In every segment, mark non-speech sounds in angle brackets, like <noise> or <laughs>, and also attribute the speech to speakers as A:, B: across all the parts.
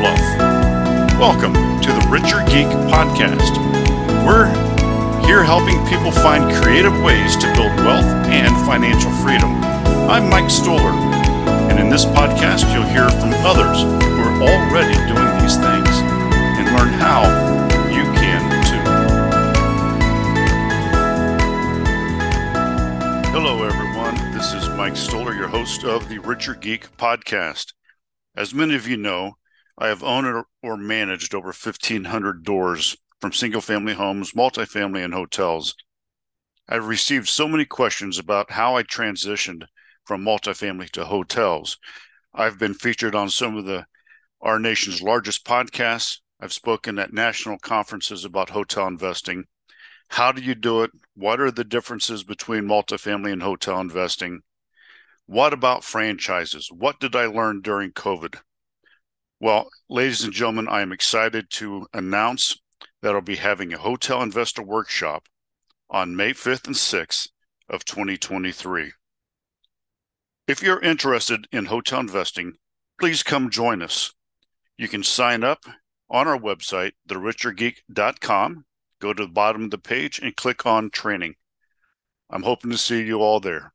A: fluff, welcome to the Richer Geek Podcast. We're here helping people find creative ways to build wealth and financial freedom. I'm Mike Stoller, and in this podcast, you'll hear from others who are already doing these things and learn how you can too. Hello, everyone. This is Mike Stoller, your host of the Richer Geek Podcast. As many of you know, I have owned or managed over 1,500 doors from single family homes, multifamily, and hotels. I've received so many questions about how I transitioned from multifamily to hotels. I've been featured on some of the our nation's largest podcasts. I've spoken at national conferences about hotel investing. How do you do it? What are the differences between multifamily and hotel investing? What about franchises? What did I learn during COVID? Well, ladies and gentlemen, I am excited to announce that I'll be having a hotel investor workshop on May 5th and 6th of 2023. If you're interested in hotel investing, please come join us. You can sign up on our website, therichergeek.com. Go to the bottom of the page and click on training. I'm hoping to see you all there.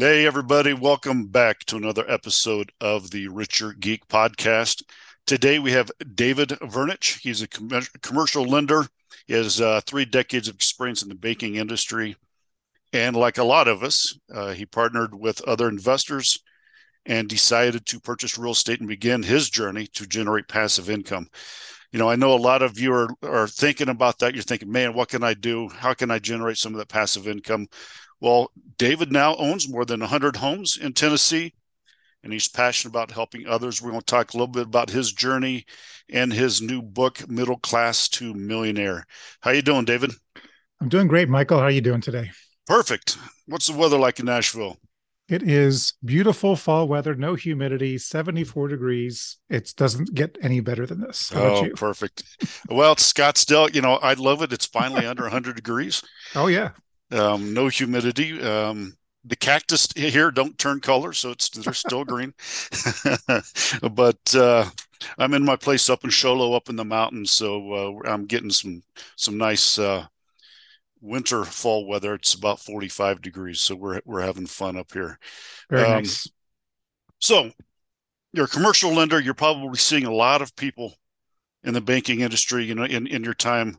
A: Hey, everybody, welcome back to another episode of the Richer Geek podcast. Today we have David Vernich. He's a com- commercial lender. He has uh, three decades of experience in the banking industry. And like a lot of us, uh, he partnered with other investors and decided to purchase real estate and begin his journey to generate passive income. You know, I know a lot of you are, are thinking about that. You're thinking, man, what can I do? How can I generate some of that passive income? Well, David now owns more than 100 homes in Tennessee, and he's passionate about helping others. We're going to talk a little bit about his journey and his new book, Middle Class to Millionaire. How you doing, David?
B: I'm doing great, Michael. How are you doing today?
A: Perfect. What's the weather like in Nashville?
B: It is beautiful fall weather, no humidity, 74 degrees. It doesn't get any better than this.
A: How oh, perfect. well, Scottsdale, you know, I love it. It's finally <laughs> under 100 degrees.
B: Oh, yeah.
A: Um, no humidity. Um, the cactus here don't turn color, so it's they're still green. <laughs> but uh, I'm in my place up in Show Low, up in the mountains, so uh, I'm getting some some nice uh, winter fall weather it's about 45 degrees so we're we're having fun up here
B: very um, nice
A: so you're a commercial lender you're probably seeing a lot of people in the banking industry you know in, in your time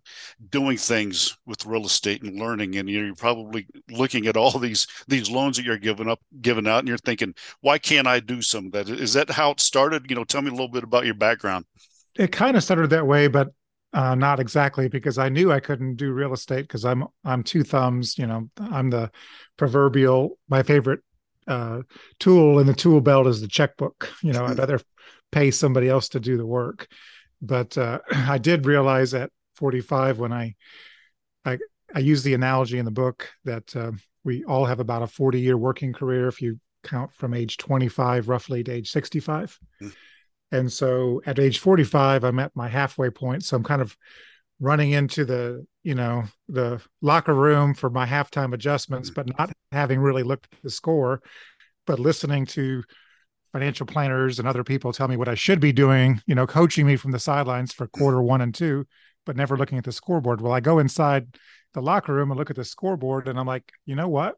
A: doing things with real estate and learning and you're probably looking at all these these loans that you're giving up giving out and you're thinking why can't i do some of that is that how it started you know tell me a little bit about your background
B: it kind of started that way but uh, not exactly because I knew I couldn't do real estate because I'm I'm two thumbs. You know, I'm the proverbial. My favorite uh, tool in the tool belt is the checkbook. You know, I'd rather pay somebody else to do the work. But uh, <clears throat> I did realize at 45 when I I I use the analogy in the book that uh, we all have about a 40 year working career if you count from age 25 roughly to age 65. Mm-hmm and so at age 45, I'm at my halfway point. So I'm kind of running into the, you know, the locker room for my halftime adjustments, but not having really looked at the score, but listening to financial planners and other people tell me what I should be doing, you know, coaching me from the sidelines for quarter one and two, but never looking at the scoreboard. Well, I go inside the locker room and look at the scoreboard and I'm like, you know what?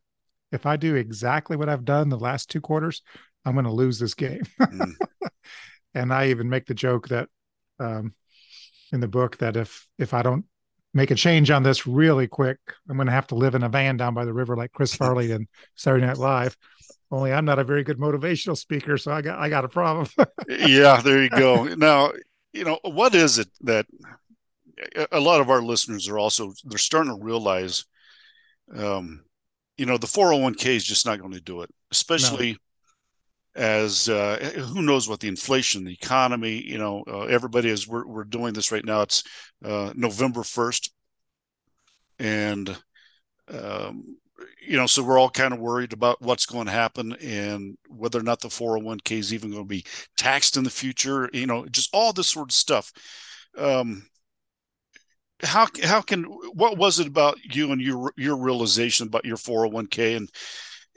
B: If I do exactly what I've done the last two quarters, I'm going to lose this game. mm. <laughs> and I even make the joke that um, in the book that if if I don't make a change on this really quick, I'm going to have to live in a van down by the river like Chris Farley <laughs> and Saturday Night Live. Only I'm not a very good motivational speaker, so I got I got a problem. <laughs>
A: yeah, there you go. Now, you know what is it that a lot of our listeners are also they're starting to realize, um, you know, the 401k is just not going to do it, especially. No as uh, who knows what the inflation, the economy, you know, uh, everybody is we're we're doing this right now. It's uh, November first, and um, you know, so we're all kind of worried about what's going to happen and whether or not the 401k is even going to be taxed in the future. You know, just all this sort of stuff. Um, how how can what was it about you and your your realization about your 401k and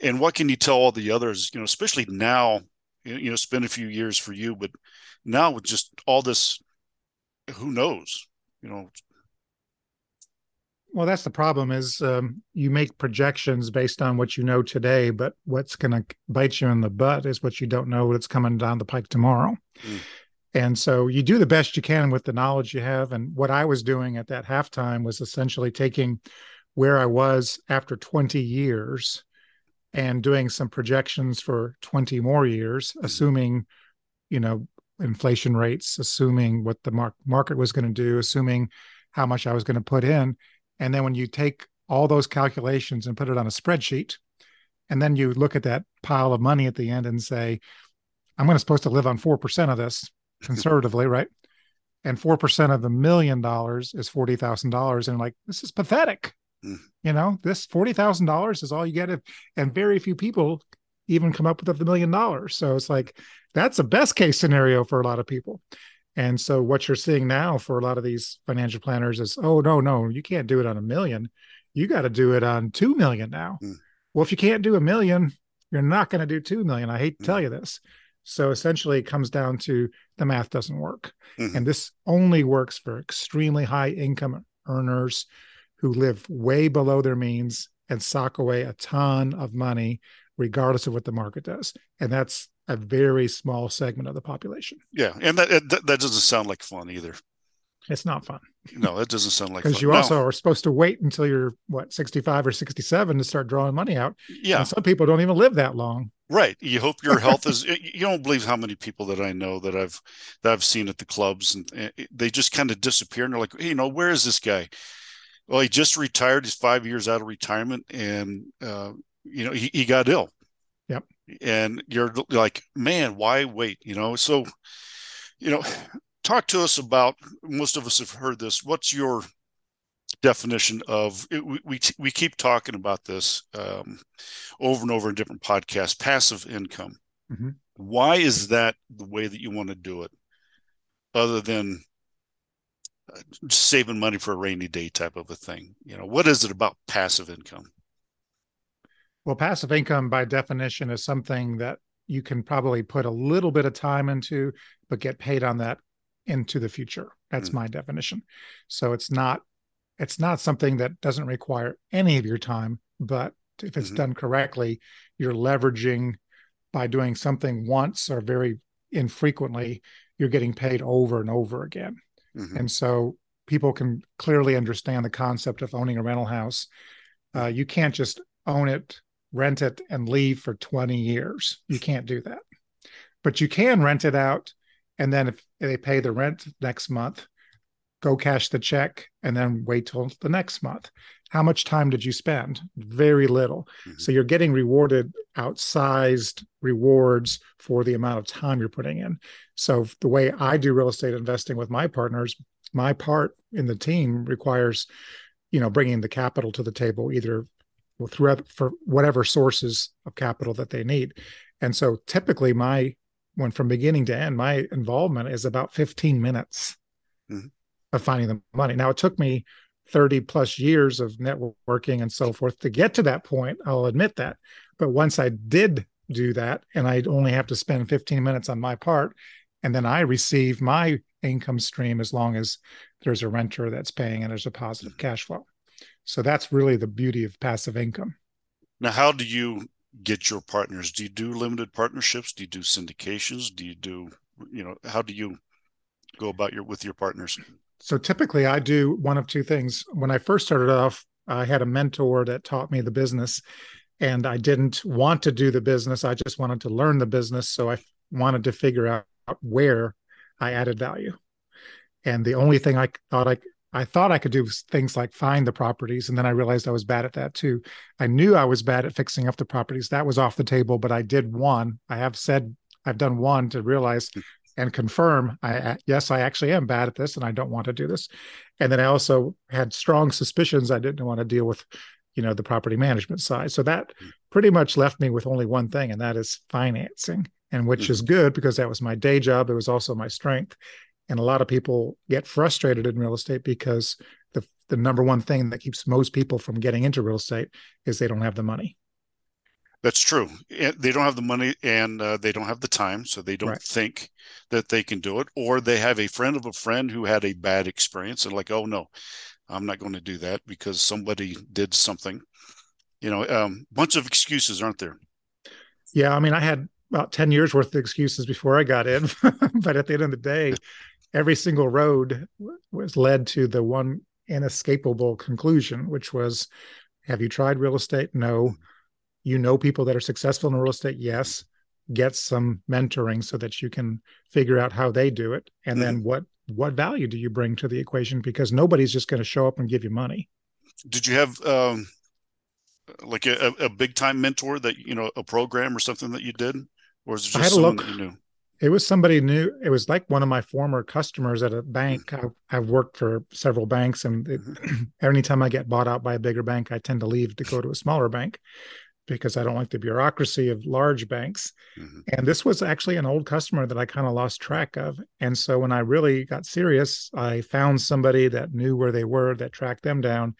A: and what can you tell all the others you know especially now you know it's been a few years for you but now with just all this who knows you know
B: well that's the problem is um, you make projections based on what you know today but what's going to bite you in the butt is what you don't know what's coming down the pike tomorrow mm. and so you do the best you can with the knowledge you have and what i was doing at that halftime was essentially taking where i was after 20 years and doing some projections for 20 more years, mm-hmm. assuming, you know, inflation rates, assuming what the mar- market was going to do, assuming how much I was going to put in. And then when you take all those calculations and put it on a spreadsheet, and then you look at that pile of money at the end and say, I'm going to supposed to live on 4% of this <laughs> conservatively, right? And 4% of the million dollars is $40,000. And like, this is pathetic. Mm. You know, this forty thousand dollars is all you get, and very few people even come up with the million dollars. So it's like that's a best case scenario for a lot of people. And so what you're seeing now for a lot of these financial planners is, oh no, no, you can't do it on a million. You got to do it on two million now. Mm. Well, if you can't do a million, you're not going to do two million. I hate to mm. tell you this. So essentially, it comes down to the math doesn't work. Mm-hmm. And this only works for extremely high income earners who live way below their means and sock away a ton of money regardless of what the market does and that's a very small segment of the population.
A: Yeah and that that, that doesn't sound like fun either.
B: It's not fun.
A: No it doesn't sound like
B: because you also are supposed to wait until you're what 65 or 67 to start drawing money out.
A: Yeah.
B: And some people don't even live that long.
A: Right. You hope your health <laughs> is you don't believe how many people that i know that i've that i've seen at the clubs and eh, they just kind of disappear and they're like hey, you know where is this guy? Well, he just retired. He's five years out of retirement, and uh, you know he, he got ill.
B: Yep.
A: And you're like, man, why wait? You know, so you know, talk to us about. Most of us have heard this. What's your definition of? We we, we keep talking about this um, over and over in different podcasts. Passive income. Mm-hmm. Why is that the way that you want to do it? Other than saving money for a rainy day type of a thing. You know, what is it about passive income?
B: Well, passive income by definition is something that you can probably put a little bit of time into, but get paid on that into the future. That's mm. my definition. So it's not it's not something that doesn't require any of your time, but if it's mm-hmm. done correctly, you're leveraging by doing something once or very infrequently, you're getting paid over and over again. Mm-hmm. And so people can clearly understand the concept of owning a rental house. Uh, you can't just own it, rent it, and leave for 20 years. You can't do that. But you can rent it out. And then if they pay the rent next month, go cash the check and then wait till the next month. How much time did you spend? Very little. Mm-hmm. So you're getting rewarded outsized rewards for the amount of time you're putting in. So the way I do real estate investing with my partners, my part in the team requires, you know, bringing the capital to the table either through for whatever sources of capital that they need. And so typically my when from beginning to end, my involvement is about 15 minutes mm-hmm. of finding the money. Now it took me 30 plus years of networking and so forth to get to that point. I'll admit that. But once I did do that, and I only have to spend 15 minutes on my part, and then I receive my income stream as long as there's a renter that's paying and there's a positive mm-hmm. cash flow. So that's really the beauty of passive income.
A: Now, how do you get your partners? Do you do limited partnerships? Do you do syndications? Do you do, you know, how do you go about your with your partners?
B: So typically I do one of two things. When I first started off, I had a mentor that taught me the business and I didn't want to do the business. I just wanted to learn the business. So I wanted to figure out where I added value. And the only thing I thought I I thought I could do things like find the properties, and then I realized I was bad at that too. I knew I was bad at fixing up the properties. That was off the table, but I did one. I have said I've done one to realize and confirm I yes, I actually am bad at this and I don't want to do this. And then I also had strong suspicions I didn't want to deal with, you know, the property management side. So that pretty much left me with only one thing, and that is financing. And which mm-hmm. is good because that was my day job. It was also my strength. And a lot of people get frustrated in real estate because the the number one thing that keeps most people from getting into real estate is they don't have the money.
A: That's true. They don't have the money and uh, they don't have the time, so they don't right. think that they can do it, or they have a friend of a friend who had a bad experience and like, oh no, I'm not going to do that because somebody did something. You know, um, bunch of excuses, aren't there?
B: Yeah, I mean, I had about ten years worth of excuses before I got in, <laughs> but at the end of the day, every single road was led to the one inescapable conclusion, which was, have you tried real estate? No. You know people that are successful in real estate? Yes. Get some mentoring so that you can figure out how they do it and mm-hmm. then what what value do you bring to the equation? Because nobody's just going to show up and give you money.
A: Did you have um like a, a big time mentor that you know a program or something that you did? Or is it just someone look, that you knew
B: it was somebody new it was like one of my former customers at a bank mm-hmm. I've, I've, worked for several banks and it, mm-hmm. <clears throat> anytime i get bought out by a bigger bank i tend to leave to go to a smaller bank because I don't like the bureaucracy of large banks. Mm-hmm. And this was actually an old customer that I kind of lost track of. And so when I really got serious, I found somebody that knew where they were, that tracked them down.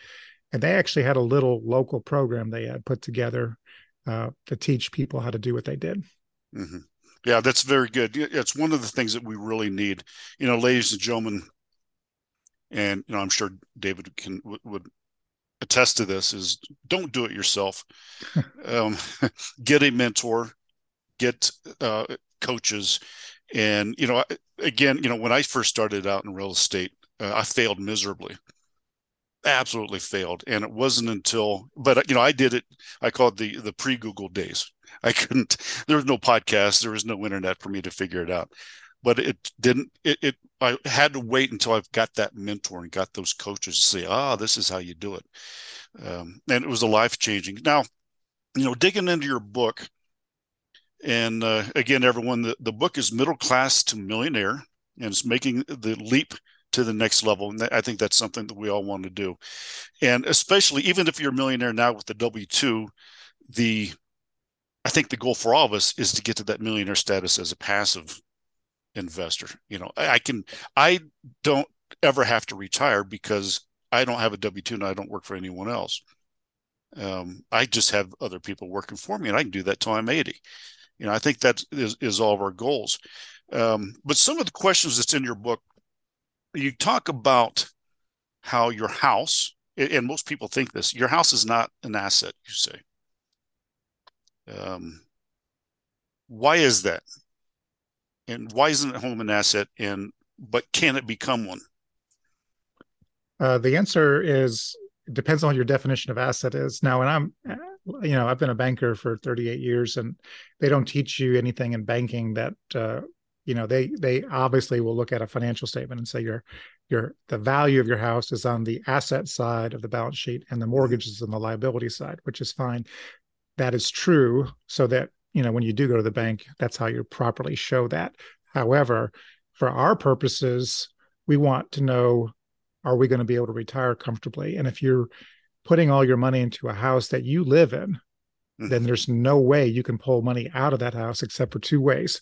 B: And they actually had a little local program they had put together uh, to teach people how to do what they did.
A: Mm-hmm. Yeah, that's very good. It's one of the things that we really need. You know, ladies and gentlemen, and you know, I'm sure David can would attest to this is don't do it yourself. <laughs> Um, <laughs> get a mentor get uh, coaches. And you know again you know when i first started out in real estate uh, i failed miserably. Absolutely failed. And it wasn't until but you know i did it i called the the pre-google days i couldn't there was no podcast there was no internet for me to figure it out. But it didn't it, it i had to wait until i've got that mentor and got those coaches to say ah this is how you do it. Um, and it was a life changing now you know digging into your book and uh, again everyone the, the book is middle class to millionaire and it's making the leap to the next level and i think that's something that we all want to do. And especially even if you're a millionaire now with the w2 the i think the goal for all of us is to get to that millionaire status as a passive investor. You know, I can I don't ever have to retire because I don't have a W two and I don't work for anyone else. Um, I just have other people working for me, and I can do that till I'm 80. You know, I think that is, is all of our goals. Um, but some of the questions that's in your book, you talk about how your house, and most people think this, your house is not an asset. You say. Um, why is that? and why isn't home an asset and but can it become one?
B: Uh, the answer is depends on what your definition of asset is. Now and i'm you know i've been a banker for 38 years and they don't teach you anything in banking that uh, you know they they obviously will look at a financial statement and say your your the value of your house is on the asset side of the balance sheet and the mortgage is on the liability side which is fine that is true so that you know when you do go to the bank that's how you properly show that. However for our purposes we want to know are we going to be able to retire comfortably? And if you're putting all your money into a house that you live in mm-hmm. then there's no way you can pull money out of that house except for two ways.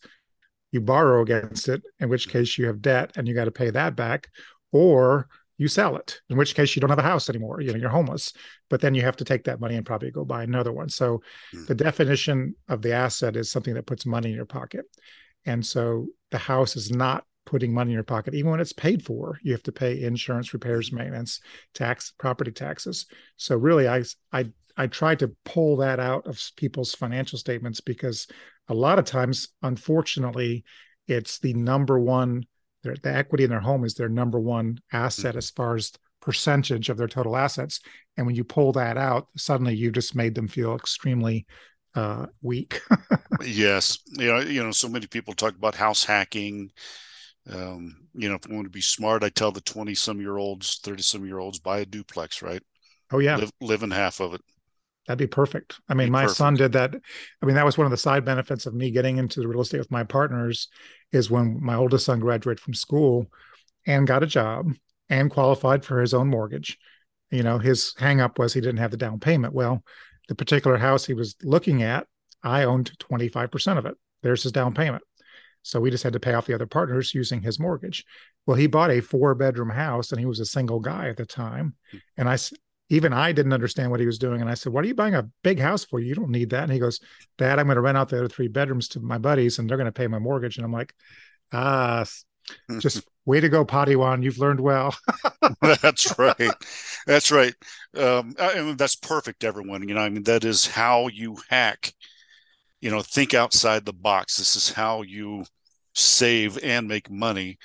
B: You borrow against it in which case you have debt and you got to pay that back or you sell it in which case you don't have a house anymore you know you're homeless but then you have to take that money and probably go buy another one. So mm. the definition of the asset is something that puts money in your pocket. And so the house is not putting money in your pocket even when it's paid for. You have to pay insurance repairs maintenance tax property taxes. So really i i i try to pull that out of people's financial statements because a lot of times unfortunately it's the number one their, the equity in their home is their number one asset mm-hmm. as far as percentage of their total assets. And when you pull that out, suddenly you just made them feel extremely uh, weak. <laughs>
A: yes, you know, you know, so many people talk about house hacking, Um, you know, if I want to be smart, I tell the 20 some year olds, 30 some year olds, buy a duplex, right?
B: Oh, yeah.
A: Live, live in half of it.
B: That'd be perfect. I mean, my perfect. son did that. I mean, that was one of the side benefits of me getting into the real estate with my partners is when my oldest son graduated from school and got a job and qualified for his own mortgage. You know, his hangup was he didn't have the down payment. Well, the particular house he was looking at, I owned 25% of it. There's his down payment. So we just had to pay off the other partners using his mortgage. Well, he bought a four bedroom house and he was a single guy at the time. And I, even I didn't understand what he was doing. And I said, What are you buying a big house for? You don't need that. And he goes, Dad, I'm going to rent out the other three bedrooms to my buddies and they're going to pay my mortgage. And I'm like, Ah, <laughs> just way to go, Padawan. You've learned well. <laughs>
A: that's right. That's right. Um, I mean, that's perfect, everyone. You know, I mean, that is how you hack. You know, think outside the box. This is how you save and make money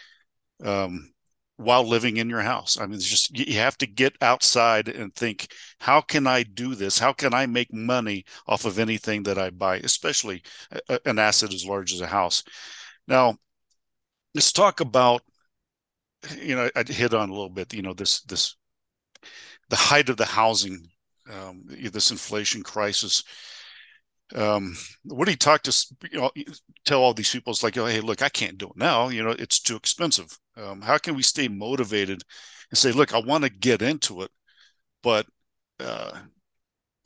A: um, while living in your house. I mean, it's just you have to get outside and think, how can I do this? How can I make money off of anything that I buy, especially an asset as large as a house? Now, let's talk about. You know, I hit on a little bit. You know, this this the height of the housing, um, this inflation crisis um, what do you talk to you know, tell all these people? It's like, oh, hey, look, I can't do it now. You know, it's too expensive. Um, how can we stay motivated and say, look, I want to get into it, but uh,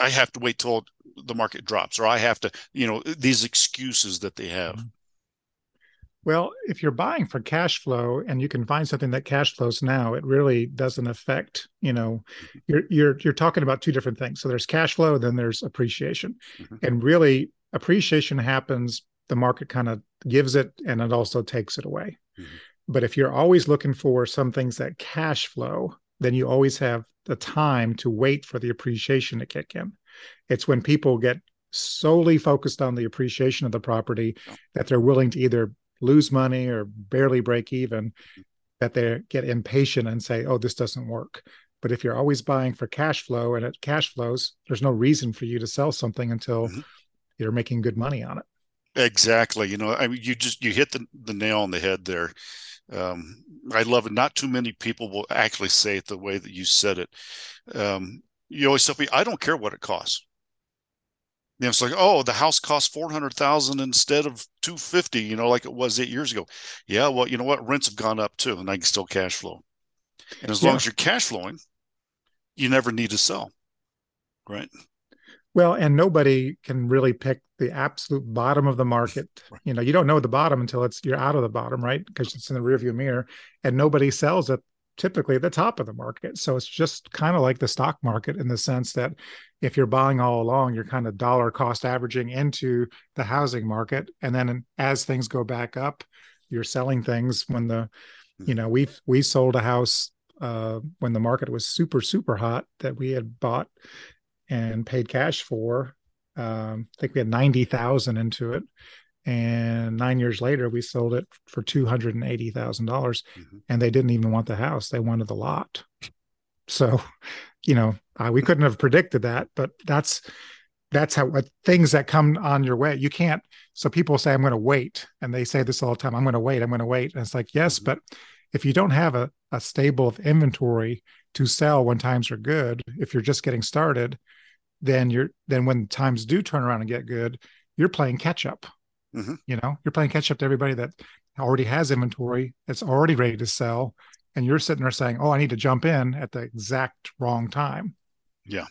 A: I have to wait till the market drops, or I have to, you know, these excuses that they have. Mm-hmm.
B: Well, if you're buying for cash flow and you can find something that cash flows now, it really doesn't affect, you know, you're you're you're talking about two different things. So there's cash flow, then there's appreciation. Mm-hmm. And really appreciation happens, the market kind of gives it and it also takes it away. Mm-hmm. But if you're always looking for some things that cash flow, then you always have the time to wait for the appreciation to kick in. It's when people get solely focused on the appreciation of the property that they're willing to either lose money or barely break even that they get impatient and say, oh, this doesn't work. But if you're always buying for cash flow and it cash flows, there's no reason for you to sell something until mm-hmm. you're making good money on it.
A: Exactly. You know, I mean, you just you hit the, the nail on the head there. Um, I love it. Not too many people will actually say it the way that you said it. Um, you always tell me, I don't care what it costs you know, it's like, oh, the house costs four hundred thousand instead of two fifty. You know, like it was eight years ago. Yeah, well, you know what? Rents have gone up too, and I can still cash flow. And as yeah. long as you're cash flowing, you never need to sell, right?
B: Well, and nobody can really pick the absolute bottom of the market. Right. You know, you don't know the bottom until it's you're out of the bottom, right? Because it's in the rearview mirror, and nobody sells at typically at the top of the market. So it's just kind of like the stock market in the sense that if you're buying all along, you're kind of dollar cost averaging into the housing market. And then as things go back up, you're selling things when the, you hmm. know, we've, we sold a house uh, when the market was super, super hot that we had bought and paid cash for. Um, I think we had 90,000 into it and nine years later we sold it for two hundred and eighty thousand dollars, mm-hmm. and they didn't even want the house; they wanted the lot. So, <laughs> you know, uh, we couldn't have predicted that, but that's that's how things that come on your way. You can't. So people say, "I'm going to wait," and they say this all the time. I'm going to wait. I'm going to wait. And it's like, yes, mm-hmm. but if you don't have a, a stable of inventory to sell when times are good, if you're just getting started, then you're then when times do turn around and get good, you're playing catch up Mm-hmm. You know, you're playing catch up to everybody that already has inventory, that's already ready to sell, and you're sitting there saying, "Oh, I need to jump in at the exact wrong time."
A: Yeah,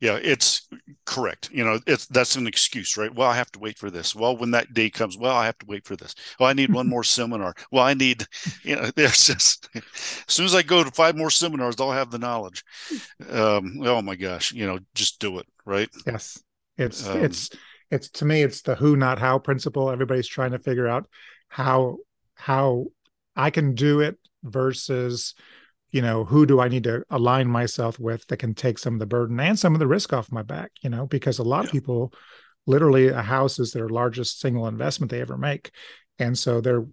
A: yeah, it's correct. You know, it's that's an excuse, right? Well, I have to wait for this. Well, when that day comes, well, I have to wait for this. Well, I need one <laughs> more seminar. Well, I need, you know, <laughs> there's just as soon as I go to five more seminars, I'll have the knowledge. Um, oh my gosh, you know, just do it, right?
B: Yes, it's um, it's it's to me it's the who not how principle everybody's trying to figure out how how i can do it versus you know who do i need to align myself with that can take some of the burden and some of the risk off my back you know because a lot yeah. of people literally a house is their largest single investment they ever make and so they're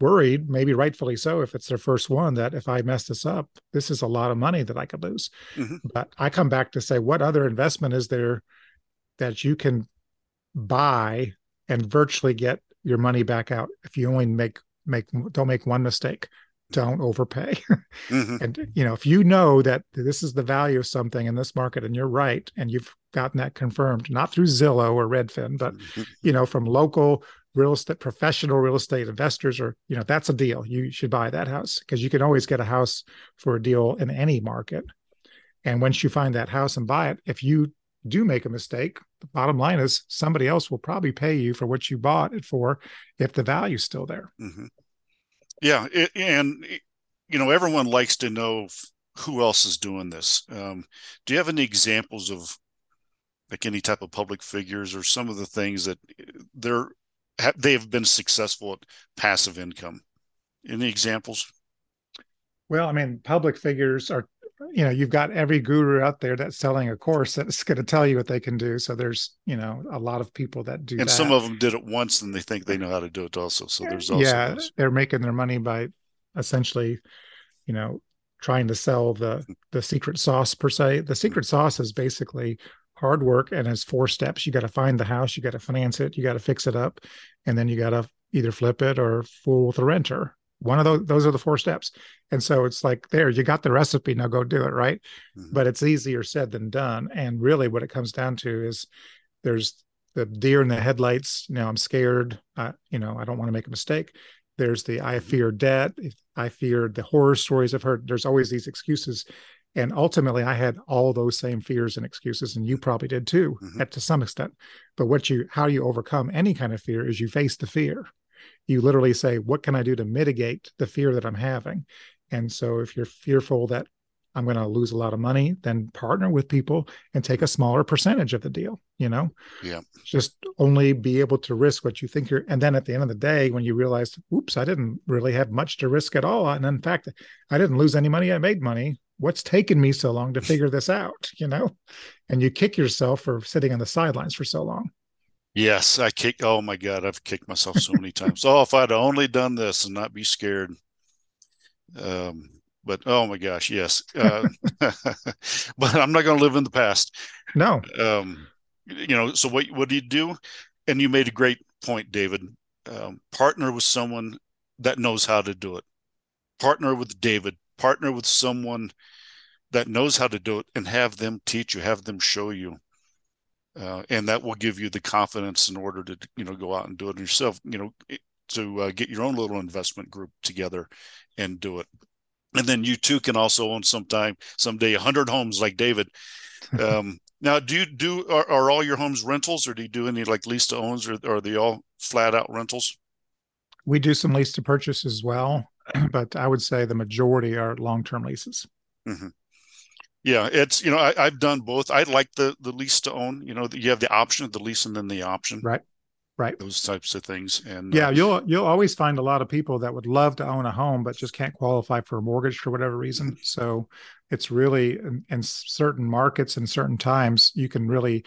B: worried maybe rightfully so if it's their first one that if i mess this up this is a lot of money that i could lose mm-hmm. but i come back to say what other investment is there that you can buy and virtually get your money back out if you only make make don't make one mistake don't overpay <laughs> mm-hmm. and you know if you know that this is the value of something in this market and you're right and you've gotten that confirmed not through zillow or redfin but mm-hmm. you know from local real estate professional real estate investors or you know that's a deal you should buy that house because you can always get a house for a deal in any market and once you find that house and buy it if you do make a mistake the bottom line is somebody else will probably pay you for what you bought it for if the value's still there
A: mm-hmm. yeah it, and you know everyone likes to know who else is doing this um, do you have any examples of like any type of public figures or some of the things that they're they have been successful at passive income. Any examples?
B: Well, I mean, public figures are, you know, you've got every guru out there that's selling a course that's going to tell you what they can do. So there's, you know, a lot of people that do
A: and
B: that.
A: some of them did it once and they think they know how to do it also. So there's also,
B: yeah, those. they're making their money by essentially, you know, trying to sell the the secret sauce per se. The secret sauce is basically hard work and it's four steps. You got to find the house, you got to finance it, you got to fix it up, and then you got to either flip it or fool with the renter. One of those, those are the four steps. And so it's like, there, you got the recipe. Now go do it. Right. Mm-hmm. But it's easier said than done. And really, what it comes down to is there's the deer in the headlights. You know, I'm scared. Uh, you know, I don't want to make a mistake. There's the I mm-hmm. fear debt. I fear the horror stories I've heard. There's always these excuses and ultimately i had all those same fears and excuses and you probably did too mm-hmm. at to some extent but what you how you overcome any kind of fear is you face the fear you literally say what can i do to mitigate the fear that i'm having? And so if you're fearful that i'm going to lose a lot of money then partner with people and take a smaller percentage of the deal you know?
A: Yeah.
B: Just only be able to risk what you think you're and then at the end of the day when you realize oops i didn't really have much to risk at all and in fact i didn't lose any money i made money what's taken me so long to figure this out you know? And you kick yourself for sitting on the sidelines for so long
A: yes i kick oh my god i've kicked myself so many times. Oh if i'd only done this and not be scared. Um but oh my gosh yes uh, <laughs> but i'm not going to live in the past.
B: No.
A: Um you know so what what do you do? And you made a great point david. Um, partner with someone that knows how to do it. Partner with david. Partner with someone that knows how to do it and have them teach you have them show you uh, and that will give you the confidence in order to you know go out and do it yourself you know to uh, get your own little investment group together and do it and then you too can also own sometime someday 100 homes like david <laughs> um, now do you do are, are, all your homes rentals or do you do any like lease to owns or, or are they all flat out rentals
B: we do some lease to purchase as well <clears throat> but I would say the majority are long term leases.
A: Mm-hmm. Yeah, it's you know I, have done both. I like the the lease to own. You know, you have the option of the lease and then the option.
B: Right. Right.
A: Those types of things. And
B: yeah, uh, you'll you'll always find a lot of people that would love to own a home but just can't qualify for a mortgage for whatever reason. Mm-hmm. So it's really in, in certain markets and certain times you can really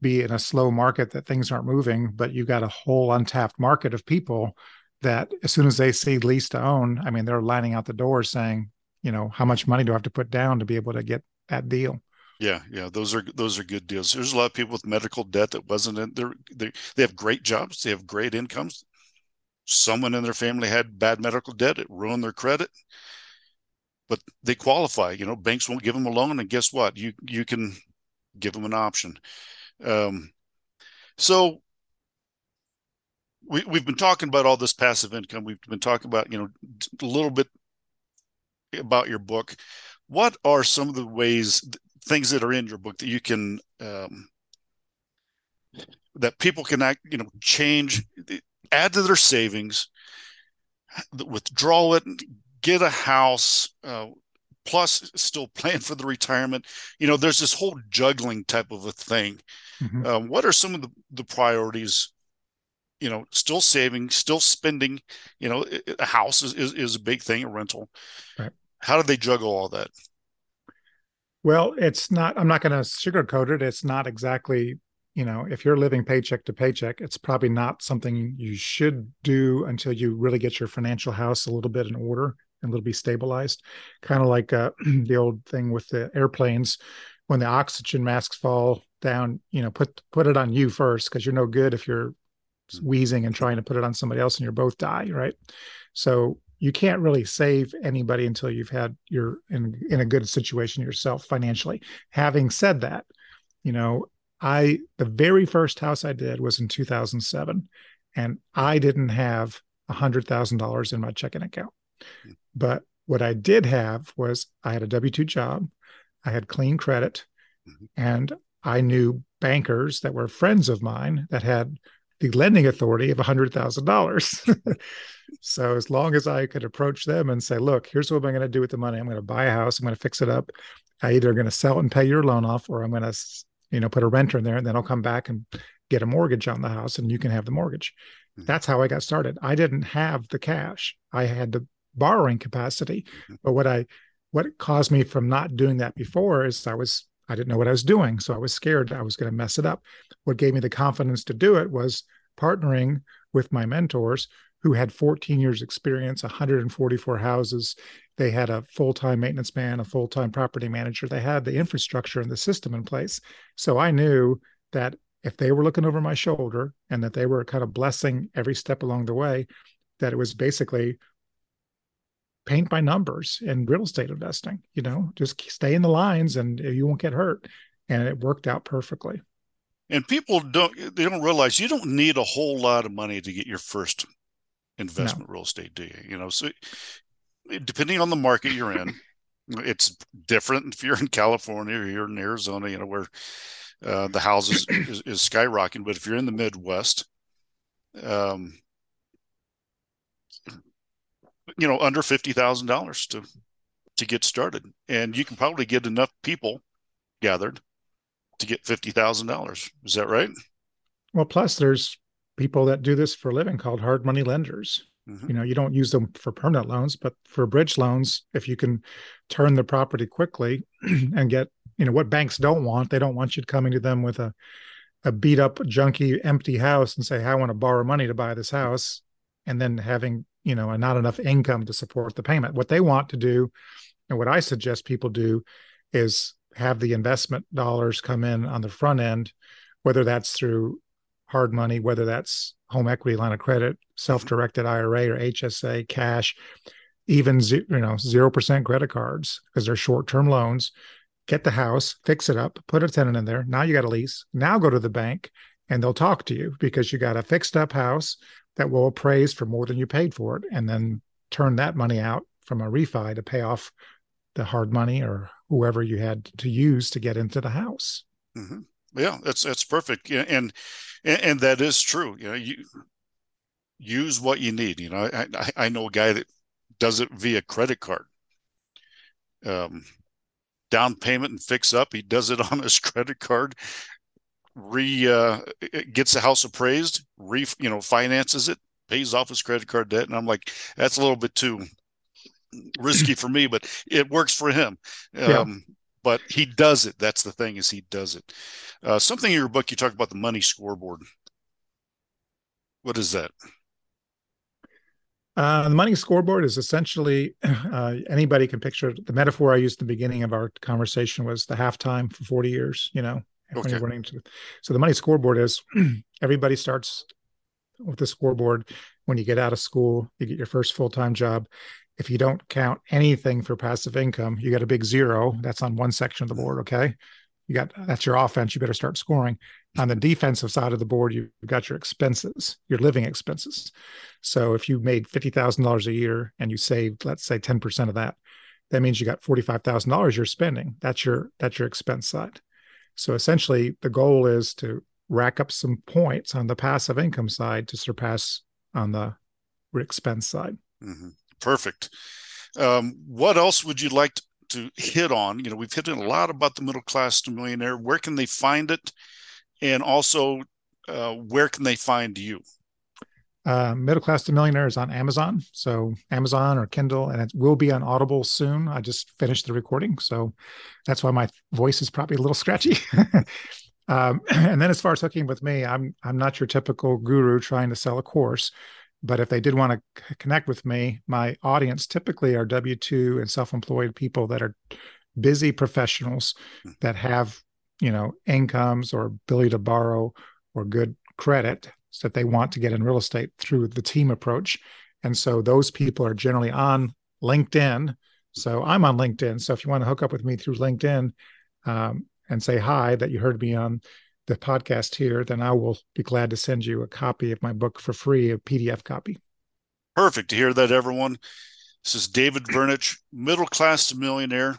B: be in a slow market that things aren't moving, but you've got a whole untapped market of people that as soon as they see lease to own, I mean, they're lining out the doors saying, you know, how much money do I have to put down to be able to get that deal?
A: Yeah, yeah, those are those are good deals. There's a lot of people with medical debt that wasn't in there. They have great jobs, they have great incomes. Someone in their family had bad medical debt; it ruined their credit. But they qualify. You know, banks won't give them a loan, and guess what? You you can give them an option. Um, so we, we've been talking about all this passive income. We've been talking about, you know, a little bit about your book. What are some of the ways, things that are in your book that you can, um, that people can act, you know, change, add to their savings, withdraw it, get a house, uh, plus still plan for the retirement. You know, there's this whole juggling type of a thing. Mm-hmm. Uh, what are some of the, the priorities you know, still saving, still spending. You know, a house is, is, is a big thing, a rental. Right. How do they juggle all that?
B: Well, it's not, I'm not going to sugarcoat it. It's not exactly, you know, if you're living paycheck to paycheck, it's probably not something you should do until you really get your financial house a little bit in order and a little be stabilized. Kind of like uh, <clears throat> the old thing with the airplanes when the oxygen masks fall down, you know, put put it on you first because you're no good if you're wheezing and trying to put it on somebody else and you're both die, right? So you can't really save anybody until you've had you're in in a good situation yourself financially. Having said that, you know, I the very first house I did was in 2007 and I didn't have a hundred thousand dollars in my checking account. But what I did have was I had a W 2 job, I had clean credit, mm-hmm. and I knew bankers that were friends of mine that had the lending authority of a $100,000. <laughs> so as long as I could approach them and say, look, here's what I'm going to do with the money. I'm going to buy a house. I'm going to fix it up. I either going to sell it and pay your loan off, or I'm going to, you know, put a renter in there and then I'll come back and get a mortgage on the house and you can have the mortgage. Mm-hmm. That's how I got started. I didn't have the cash. I had the borrowing capacity. Mm-hmm. But what I what caused me from not doing that before is I was I didn't know what I was doing. So I was scared I was going to mess it up. What gave me the confidence to do it was partnering with my mentors who had 14 years experience 144 houses they had a full-time maintenance man a full-time property manager they had the infrastructure and the system in place so i knew that if they were looking over my shoulder and that they were kind of blessing every step along the way, that it was basically paint by numbers in real estate investing. You know, just stay in the lines and you won't get hurt. And it worked out perfectly.
A: And people don't they don't realize you don't need a whole lot of money to get your first investment no. real estate, do you? You know, so depending on the market you're in, <laughs> it's different if you're in California or you're in Arizona, you know, where uh, the houses is, is, skyrocketing. But if you're in the Midwest, um, you know, under fifty thousand dollars to to get started, and you can probably get enough people gathered to get fifty thousand dollars. Is that right?
B: Well, plus there's people that do this for a living called hard money lenders. Mm-hmm. You know, you don't use them for permanent loans, but for bridge loans, if you can turn the property quickly <clears throat> and get you know what banks don't want they don't want you coming to them with a a beat up junky empty house and say i want to borrow money to buy this house and then having you know and not enough income to support the payment what they want to do and what i suggest people do is have the investment dollars come in on the front end whether that's through hard money whether that's home equity line of credit self-directed ira or hsa cash even you know 0% credit cards because they're short-term loans get the house, fix it up, put a tenant in there. Now you got a lease. Now go to the bank and they'll talk to you because you got a fixed up house that will appraise for more than you paid for it and then turn that money out from a refi to pay off the hard money or whoever you had to use to get into the house.
A: Mm-hmm. Yeah, that's that's perfect, and, and and that is true. You know, you use what you need. You know, I I know a guy that does it via credit card. Um, down payment and fix up. He does it <laughs> on his credit card, re uh, gets the house appraised, re you know finances it, pays off his credit card debt, and I'm like, that's a little bit too risky for me, but it works for him. Yeah. Um, but he does it. That's the thing is he does it. Uh, something in your book you talk about the money scoreboard. What is that?
B: Uh, the money scoreboard is essentially <clears throat> uh, anybody can picture the metaphor I used in the beginning of our conversation was the halftime for 40 years, you know, okay. running to, so the money scoreboard is <clears throat> everybody starts with the scoreboard when you get out of school, you get your first full-time job. If you don't count anything for passive income, you get a big zero. That's on one section of the board. Okay you got that's your offense you better start scoring on the defensive side of the board you've got your expenses your living expenses so if you made $50000 a year and you saved let's say 10% of that that means you got $45000 you're spending that's your that's your expense side so essentially the goal is to rack up some points on the passive income side to surpass on the expense side
A: mm-hmm. perfect um, what else would you like to, hit on. You know, we've hit a lot about the middle class to millionaire. Where can they find it? And also, uh, where can they find you?
B: Uh, middle class to millionaire is on Amazon, so Amazon or Kindle, and it will be on Audible soon. I just finished the recording, so that's why my voice is probably a little scratchy. <laughs> um, <clears throat> and then, as far as hooking with me, I'm I'm not your typical guru trying to sell a course. But if they did want to c- connect with me, my audience typically are W 2 and self employed people that are busy professionals that have, you know, incomes or ability to borrow or good credit that they want to get in real estate through the team approach. And so those people are generally on LinkedIn. So I'm on LinkedIn. So if you want to hook up with me through LinkedIn um, and say hi that you heard me on the podcast here, then I will be glad to send you a copy of my book for free, a PDF copy.
A: Perfect to hear that, everyone. This is David Vernich, middle class to millionaire.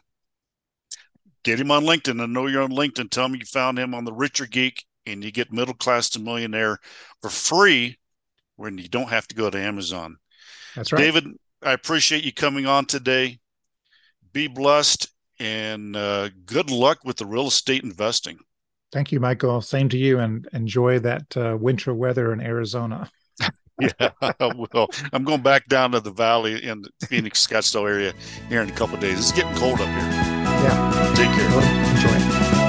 A: Get him on LinkedIn. I know you're on LinkedIn. Tell me you found him on the Richer Geek, and you get middle class to millionaire for free when you don't have to go to Amazon.
B: That's right.
A: David, I appreciate you coming on today. Be blessed and uh, good luck with the real estate investing.
B: Thank you, Michael. Same to you, and enjoy that uh, winter weather in Arizona. <laughs>
A: yeah, I will. I'm going back down to the valley in the Phoenix, Scottsdale area here in a couple days. It's getting cold up here.
B: Yeah.
A: Take care.
B: Enjoy it.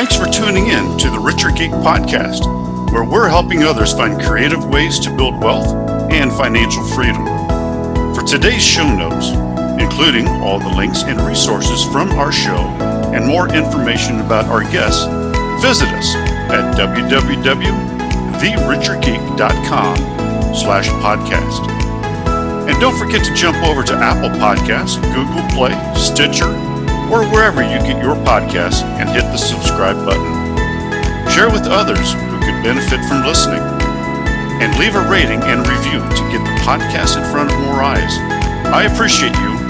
A: Thanks for tuning in to the Richer Geek podcast, where we're helping others find creative ways to build wealth and financial freedom. For today's show notes, including all the links and resources from our show and more information about our guests, visit us at www.therichergeek.com slash podcast. And don't forget to jump over to Apple Podcasts, Google Play, Stitcher, or wherever you get your podcasts and hit the subscribe button. Share with others who could benefit from listening. And leave a rating and review to get the podcast in front of more eyes. I appreciate you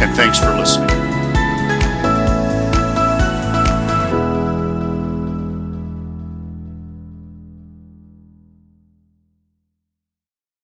A: and thanks for listening.